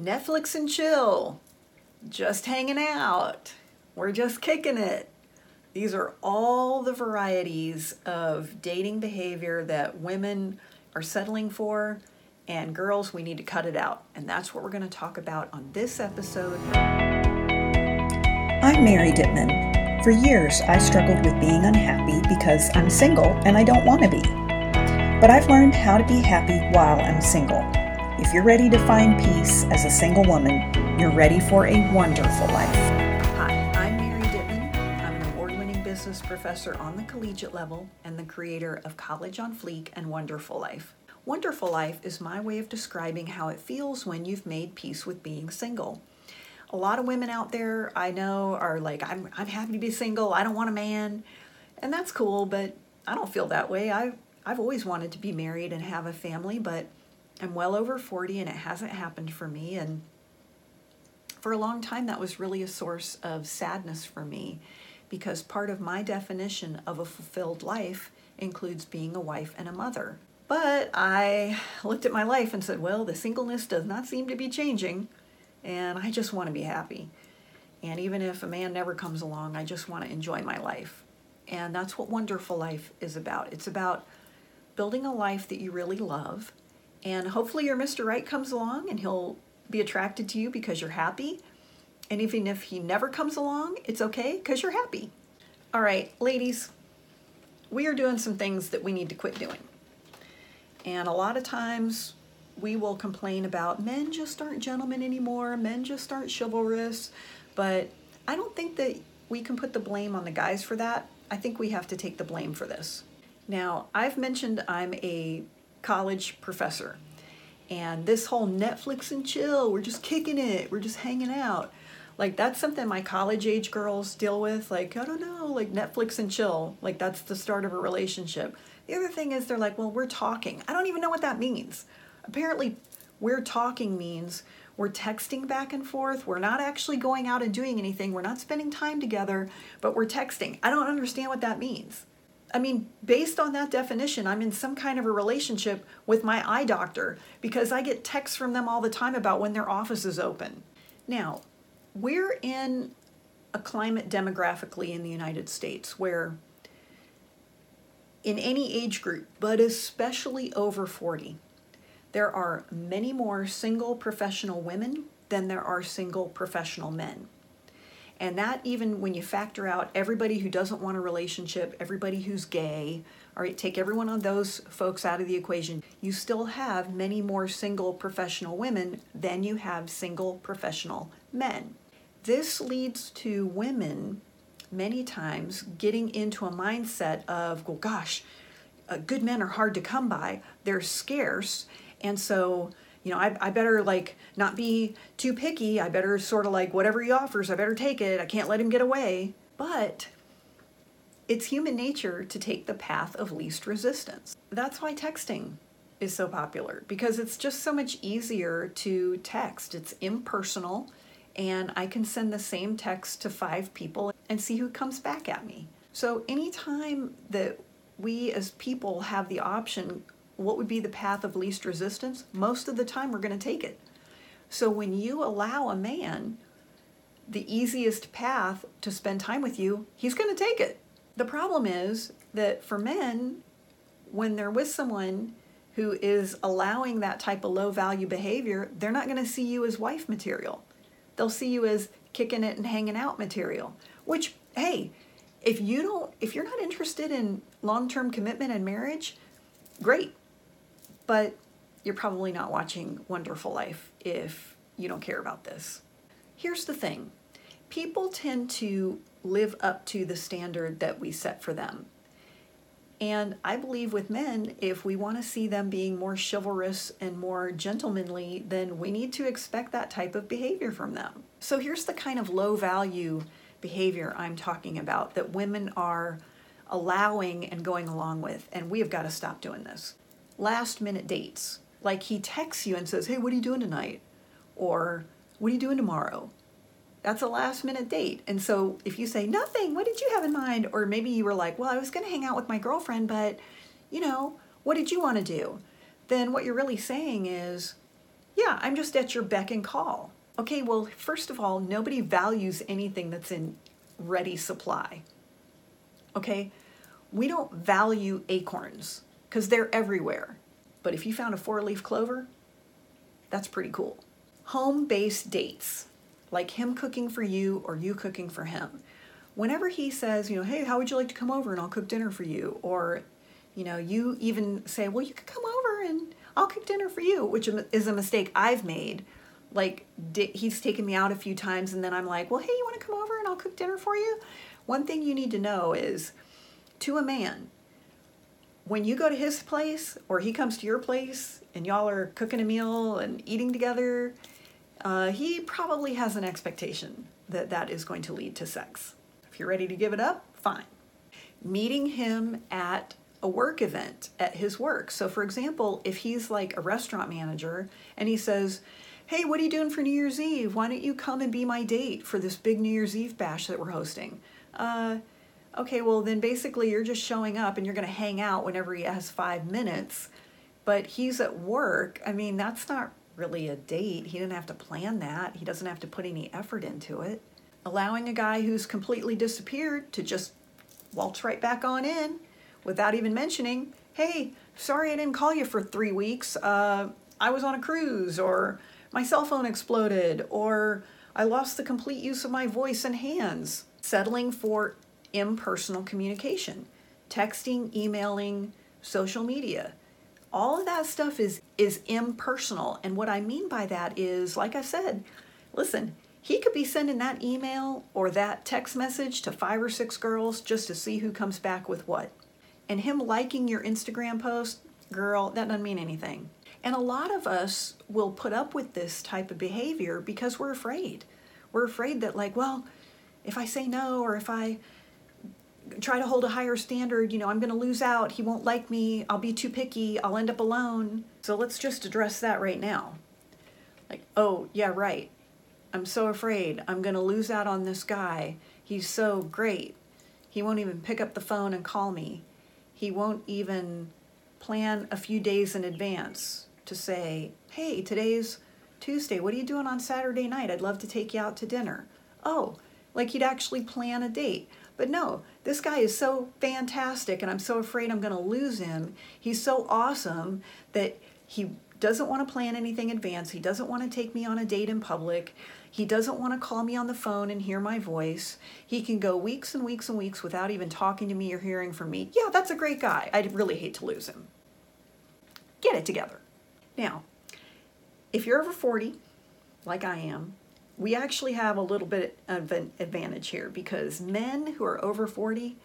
Netflix and chill, just hanging out, we're just kicking it. These are all the varieties of dating behavior that women are settling for, and girls, we need to cut it out. And that's what we're going to talk about on this episode. I'm Mary Dittman. For years, I struggled with being unhappy because I'm single and I don't want to be. But I've learned how to be happy while I'm single. If you're ready to find peace as a single woman, you're ready for a wonderful life. Hi, I'm Mary Dittman. I'm an award winning business professor on the collegiate level and the creator of College on Fleek and Wonderful Life. Wonderful Life is my way of describing how it feels when you've made peace with being single. A lot of women out there I know are like, I'm, I'm happy to be single, I don't want a man. And that's cool, but I don't feel that way. I I've always wanted to be married and have a family, but I'm well over 40 and it hasn't happened for me. And for a long time, that was really a source of sadness for me because part of my definition of a fulfilled life includes being a wife and a mother. But I looked at my life and said, well, the singleness does not seem to be changing, and I just want to be happy. And even if a man never comes along, I just want to enjoy my life. And that's what Wonderful Life is about. It's about building a life that you really love. And hopefully, your Mr. Right comes along and he'll be attracted to you because you're happy. And even if he never comes along, it's okay because you're happy. All right, ladies, we are doing some things that we need to quit doing. And a lot of times we will complain about men just aren't gentlemen anymore, men just aren't chivalrous. But I don't think that we can put the blame on the guys for that. I think we have to take the blame for this. Now, I've mentioned I'm a college professor, and this whole Netflix and chill, we're just kicking it, we're just hanging out. Like, that's something my college age girls deal with. Like, I don't know, like Netflix and chill. Like, that's the start of a relationship. The other thing is, they're like, well, we're talking. I don't even know what that means. Apparently, we're talking means we're texting back and forth. We're not actually going out and doing anything. We're not spending time together, but we're texting. I don't understand what that means. I mean, based on that definition, I'm in some kind of a relationship with my eye doctor because I get texts from them all the time about when their office is open. Now, we're in a climate demographically in the United States where, in any age group, but especially over 40, there are many more single professional women than there are single professional men. And that, even when you factor out everybody who doesn't want a relationship, everybody who's gay, all right, take everyone on those folks out of the equation, you still have many more single professional women than you have single professional men. This leads to women many times getting into a mindset of, well, gosh, uh, good men are hard to come by, they're scarce. And so you know, I, I better like not be too picky. I better sort of like whatever he offers, I better take it. I can't let him get away. But it's human nature to take the path of least resistance. That's why texting is so popular because it's just so much easier to text. It's impersonal, and I can send the same text to five people and see who comes back at me. So, anytime that we as people have the option what would be the path of least resistance? Most of the time, we're going to take it. So when you allow a man the easiest path to spend time with you, he's going to take it. The problem is that for men, when they're with someone who is allowing that type of low value behavior, they're not going to see you as wife material. They'll see you as kicking it and hanging out material, which, hey, if you don't, if you're not interested in long term commitment and marriage, great but you're probably not watching Wonderful Life if you don't care about this. Here's the thing people tend to live up to the standard that we set for them. And I believe with men, if we want to see them being more chivalrous and more gentlemanly, then we need to expect that type of behavior from them. So here's the kind of low value behavior I'm talking about that women are allowing and going along with. And we have got to stop doing this last minute dates. Like he texts you and says, Hey, what are you doing tonight? Or what are you doing tomorrow? That's a last minute date. And so if you say nothing, what did you have in mind? Or maybe you were like, Well, I was going to hang out with my girlfriend, but you know, what did you want to do? Then what you're really saying is, Yeah, I'm just at your beck and call. Okay, well, first of all, nobody values anything that's in ready supply. Okay? We don't value acorns because they're everywhere. But if you found a four leaf clover, that's pretty cool. Home based dates, like him cooking for you or you cooking for him. Whenever he says, you know, hey, how would you like to come over and I'll cook dinner for you? Or, you know, you even say, well, you could come over and I'll cook dinner for you, which is a mistake I've made. Like, he's taken me out a few times and then I'm like, well, hey, you want to come over and I'll cook dinner for you? One thing you need to know is to a man, when you go to his place or he comes to your place and y'all are cooking a meal and eating together, uh, he probably has an expectation that that is going to lead to sex. If you're ready to give it up, fine. Meeting him at a work event at his work. So, for example, if he's like a restaurant manager and he says, Hey, what are you doing for New Year's Eve? Why don't you come and be my date for this big New Year's Eve bash that we're hosting? Uh, okay, well, then basically you're just showing up and you're going to hang out whenever he has five minutes. But he's at work. I mean, that's not really a date. He didn't have to plan that, he doesn't have to put any effort into it. Allowing a guy who's completely disappeared to just waltz right back on in without even mentioning, hey, sorry I didn't call you for three weeks. Uh, I was on a cruise, or my cell phone exploded, or I lost the complete use of my voice and hands. Settling for impersonal communication, texting, emailing, social media. All of that stuff is is impersonal. And what I mean by that is like I said, listen, he could be sending that email or that text message to five or six girls just to see who comes back with what. And him liking your Instagram post, girl, that doesn't mean anything. And a lot of us will put up with this type of behavior because we're afraid. We're afraid that, like, well, if I say no or if I try to hold a higher standard, you know, I'm going to lose out. He won't like me. I'll be too picky. I'll end up alone. So let's just address that right now. Like, oh, yeah, right. I'm so afraid I'm going to lose out on this guy. He's so great. He won't even pick up the phone and call me. He won't even plan a few days in advance to say, hey, today's Tuesday. What are you doing on Saturday night? I'd love to take you out to dinner. Oh, like he'd actually plan a date. But no, this guy is so fantastic, and I'm so afraid I'm going to lose him. He's so awesome that he doesn't want to plan anything in advance. He doesn't want to take me on a date in public. He doesn't want to call me on the phone and hear my voice. He can go weeks and weeks and weeks without even talking to me or hearing from me. Yeah, that's a great guy. I'd really hate to lose him. Get it together. Now, if you're over 40, like I am, we actually have a little bit of an advantage here because men who are over 40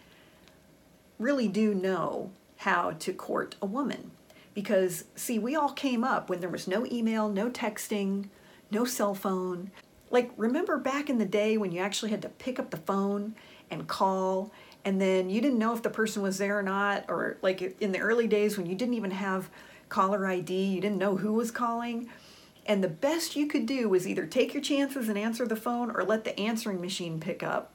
really do know how to court a woman. Because, see, we all came up when there was no email, no texting, no cell phone. Like, remember back in the day when you actually had to pick up the phone and call, and then you didn't know if the person was there or not, or like in the early days when you didn't even have caller ID, you didn't know who was calling and the best you could do was either take your chances and answer the phone or let the answering machine pick up.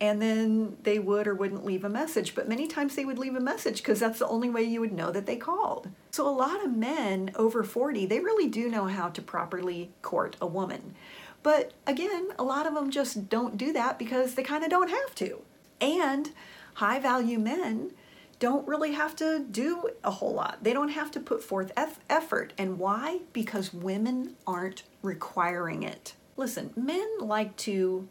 And then they would or wouldn't leave a message. But many times they would leave a message because that's the only way you would know that they called. So a lot of men over 40, they really do know how to properly court a woman. But again, a lot of them just don't do that because they kind of don't have to. And high value men don't really have to do a whole lot. They don't have to put forth effort. And why? Because women aren't requiring it. Listen, men like to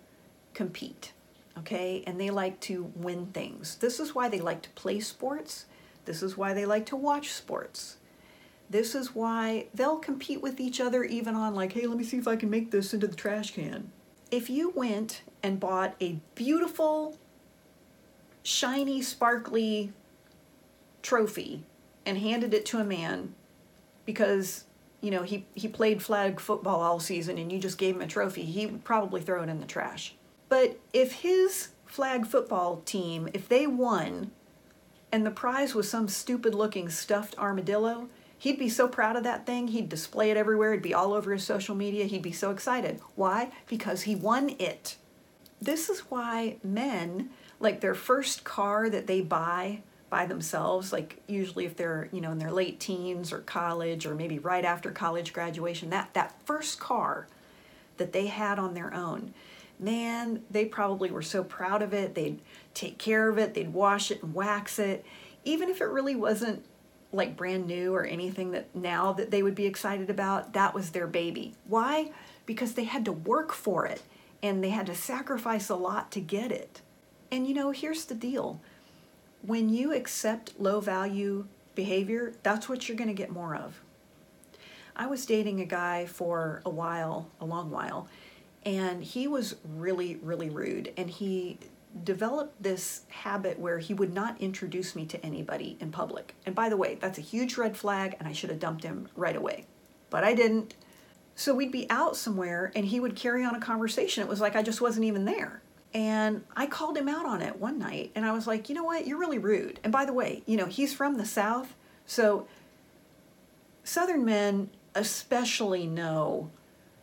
compete, okay? And they like to win things. This is why they like to play sports. This is why they like to watch sports. This is why they'll compete with each other even on, like, hey, let me see if I can make this into the trash can. If you went and bought a beautiful, shiny, sparkly trophy and handed it to a man because you know he, he played flag football all season and you just gave him a trophy he would probably throw it in the trash. But if his flag football team if they won and the prize was some stupid looking stuffed armadillo he'd be so proud of that thing he'd display it everywhere it'd be all over his social media he'd be so excited. Why? Because he won it. This is why men like their first car that they buy by themselves like usually if they're you know in their late teens or college or maybe right after college graduation that that first car that they had on their own man they probably were so proud of it. They'd take care of it. They'd wash it and wax it. Even if it really wasn't like brand new or anything that now that they would be excited about that was their baby. Why? Because they had to work for it and they had to sacrifice a lot to get it. And you know here's the deal when you accept low value behavior, that's what you're going to get more of. I was dating a guy for a while, a long while, and he was really, really rude. And he developed this habit where he would not introduce me to anybody in public. And by the way, that's a huge red flag, and I should have dumped him right away. But I didn't. So we'd be out somewhere, and he would carry on a conversation. It was like I just wasn't even there. And I called him out on it one night and I was like, you know what, you're really rude. And by the way, you know, he's from the South. So Southern men especially know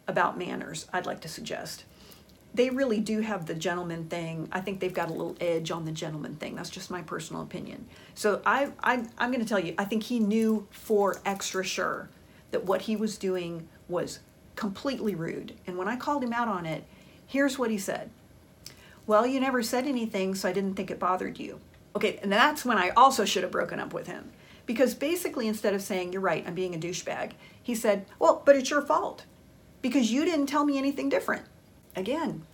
about manners, I'd like to suggest. They really do have the gentleman thing. I think they've got a little edge on the gentleman thing. That's just my personal opinion. So I, I I'm going to tell you, I think he knew for extra sure that what he was doing was completely rude. And when I called him out on it, here's what he said. Well, you never said anything, so I didn't think it bothered you. Okay, and that's when I also should have broken up with him. Because basically, instead of saying, You're right, I'm being a douchebag, he said, Well, but it's your fault because you didn't tell me anything different. Again,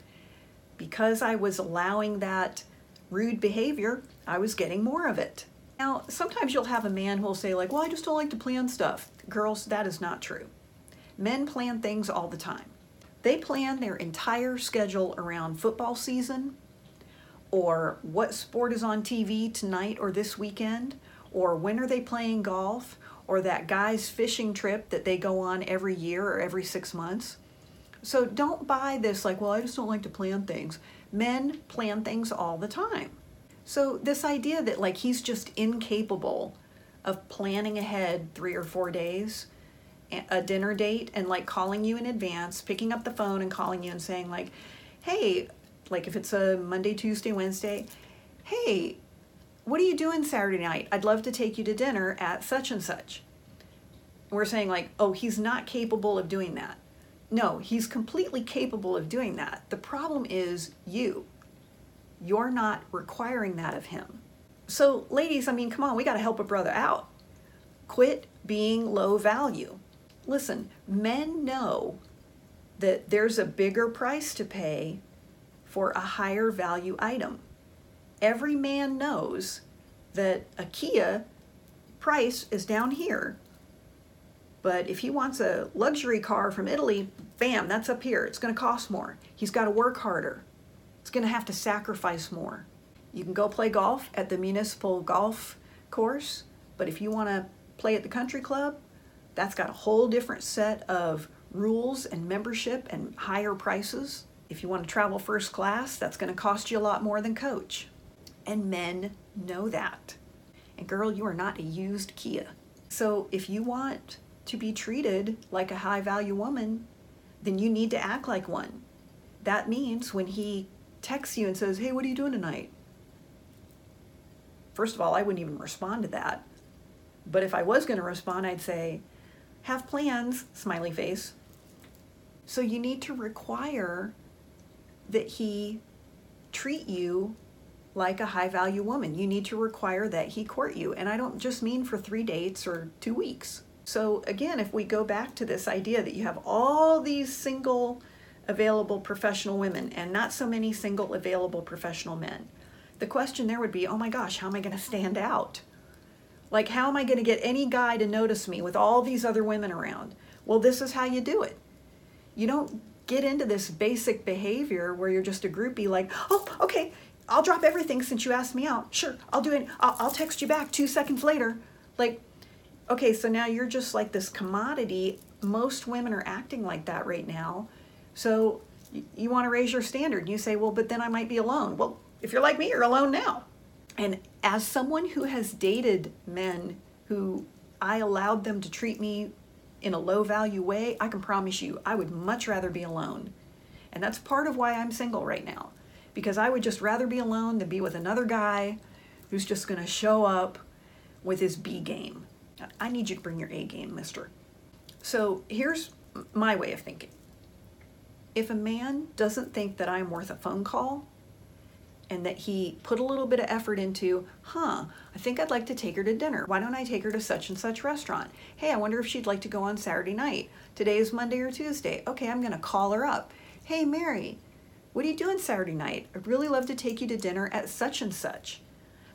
because I was allowing that rude behavior, I was getting more of it. Now, sometimes you'll have a man who'll say, like, well, I just don't like to plan stuff. Girls, that is not true. Men plan things all the time. They plan their entire schedule around football season or what sport is on TV tonight or this weekend or when are they playing golf or that guy's fishing trip that they go on every year or every six months. So don't buy this like, well, I just don't like to plan things. Men plan things all the time. So this idea that like he's just incapable of planning ahead three or four days a dinner date and like calling you in advance, picking up the phone and calling you and saying like, "Hey, like if it's a Monday, Tuesday, Wednesday, hey, what are you doing Saturday night? I'd love to take you to dinner at such and such." We're saying like, "Oh, he's not capable of doing that." No, he's completely capable of doing that. The problem is you. You're not requiring that of him. So, ladies, I mean, come on, we got to help a brother out. Quit being low value. Listen, men know that there's a bigger price to pay for a higher value item. Every man knows that a Kia price is down here. But if he wants a luxury car from Italy, bam, that's up here. It's going to cost more. He's got to work harder. It's going to have to sacrifice more. You can go play golf at the municipal golf course, but if you want to play at the country club, that's got a whole different set of rules and membership and higher prices. If you want to travel first class, that's going to cost you a lot more than coach. And men know that. And girl, you are not a used Kia. So if you want to be treated like a high value woman, then you need to act like one. That means when he texts you and says, Hey, what are you doing tonight? First of all, I wouldn't even respond to that. But if I was going to respond, I'd say, have plans, smiley face. So you need to require that he treat you like a high value woman. You need to require that he court you. And I don't just mean for three dates or two weeks. So, again, if we go back to this idea that you have all these single available professional women and not so many single available professional men, the question there would be oh my gosh, how am I going to stand out? Like, how am I going to get any guy to notice me with all these other women around? Well, this is how you do it. You don't get into this basic behavior where you're just a groupie, like, oh, okay, I'll drop everything since you asked me out. Sure, I'll do it. I'll, I'll text you back two seconds later. Like, okay, so now you're just like this commodity. Most women are acting like that right now. So you, you want to raise your standard. And you say, well, but then I might be alone. Well, if you're like me, you're alone now. And as someone who has dated men who I allowed them to treat me in a low value way, I can promise you I would much rather be alone. And that's part of why I'm single right now. Because I would just rather be alone than be with another guy who's just going to show up with his B game. I need you to bring your A game, mister. So here's my way of thinking. If a man doesn't think that I'm worth a phone call and that he put a little bit of effort into, huh, I think I'd like to take her to dinner. Why don't I take her to such and such restaurant? Hey, I wonder if she'd like to go on Saturday night. Today is Monday or Tuesday. Okay, I'm going to call her up. Hey, Mary, what are you doing Saturday night? I'd really love to take you to dinner at such and such.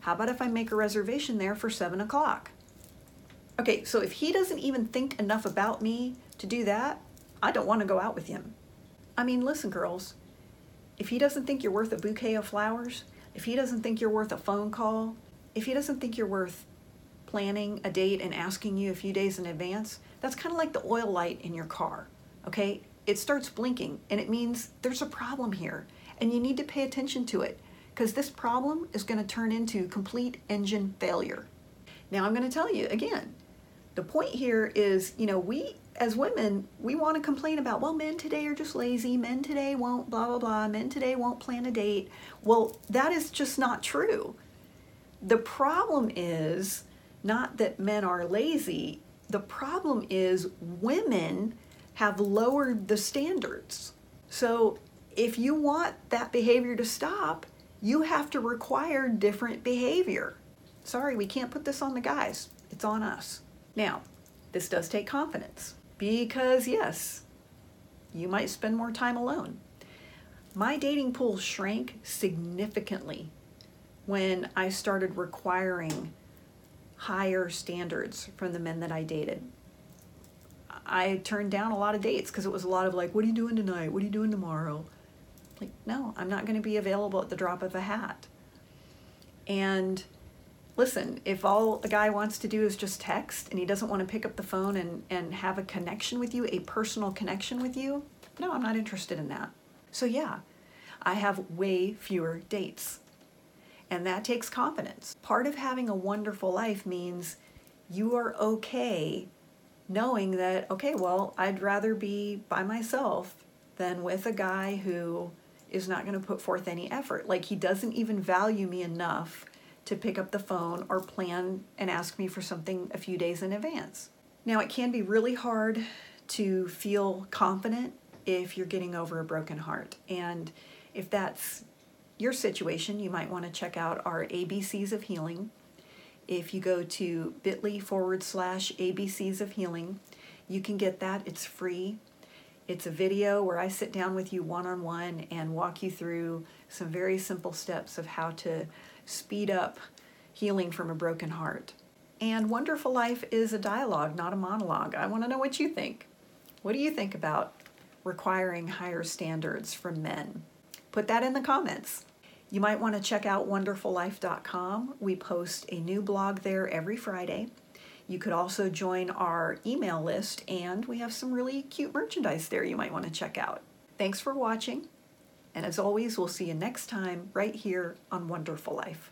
How about if I make a reservation there for 7 o'clock? Okay, so if he doesn't even think enough about me to do that, I don't want to go out with him. I mean, listen, girls, if he doesn't think you're worth a bouquet of flowers, if he doesn't think you're worth a phone call, if he doesn't think you're worth planning a date and asking you a few days in advance, that's kind of like the oil light in your car. Okay? It starts blinking and it means there's a problem here and you need to pay attention to it because this problem is going to turn into complete engine failure. Now, I'm going to tell you again the point here is, you know, we as women, we want to complain about, well, men today are just lazy, men today won't blah, blah, blah, men today won't plan a date. Well, that is just not true. The problem is not that men are lazy, the problem is women have lowered the standards. So if you want that behavior to stop, you have to require different behavior. Sorry, we can't put this on the guys, it's on us. Now, this does take confidence because, yes, you might spend more time alone. My dating pool shrank significantly when I started requiring higher standards from the men that I dated. I turned down a lot of dates because it was a lot of like, what are you doing tonight? What are you doing tomorrow? Like, no, I'm not going to be available at the drop of a hat. And listen, if all a guy wants to do is just text and he doesn't want to pick up the phone and, and have a connection with you, a personal connection with you, no, I'm not interested in that. So, yeah, I have way fewer dates. And that takes confidence. Part of having a wonderful life means you are okay knowing that, okay, well, I'd rather be by myself than with a guy who is not going to put forth any effort. Like, he doesn't even value me enough to pick up the phone or plan and ask me for something a few days in advance. Now, it can be really hard to feel confident if you're getting over a broken heart. And if that's your situation, you might want to check out our ABCs of Healing. If you go to bit.ly forward slash ABCs of Healing, you can get that. It's free. It's a video where I sit down with you one on one and walk you through some very simple steps of how to speed up healing from a broken heart. And Wonderful Life is a dialogue, not a monologue. I want to know what you think. What do you think about requiring higher standards from men? Put that in the comments. You might want to check out wonderfullife.com. We post a new blog there every Friday. You could also join our email list, and we have some really cute merchandise there you might want to check out. Thanks for watching. And as always, we'll see you next time right here on Wonderful Life.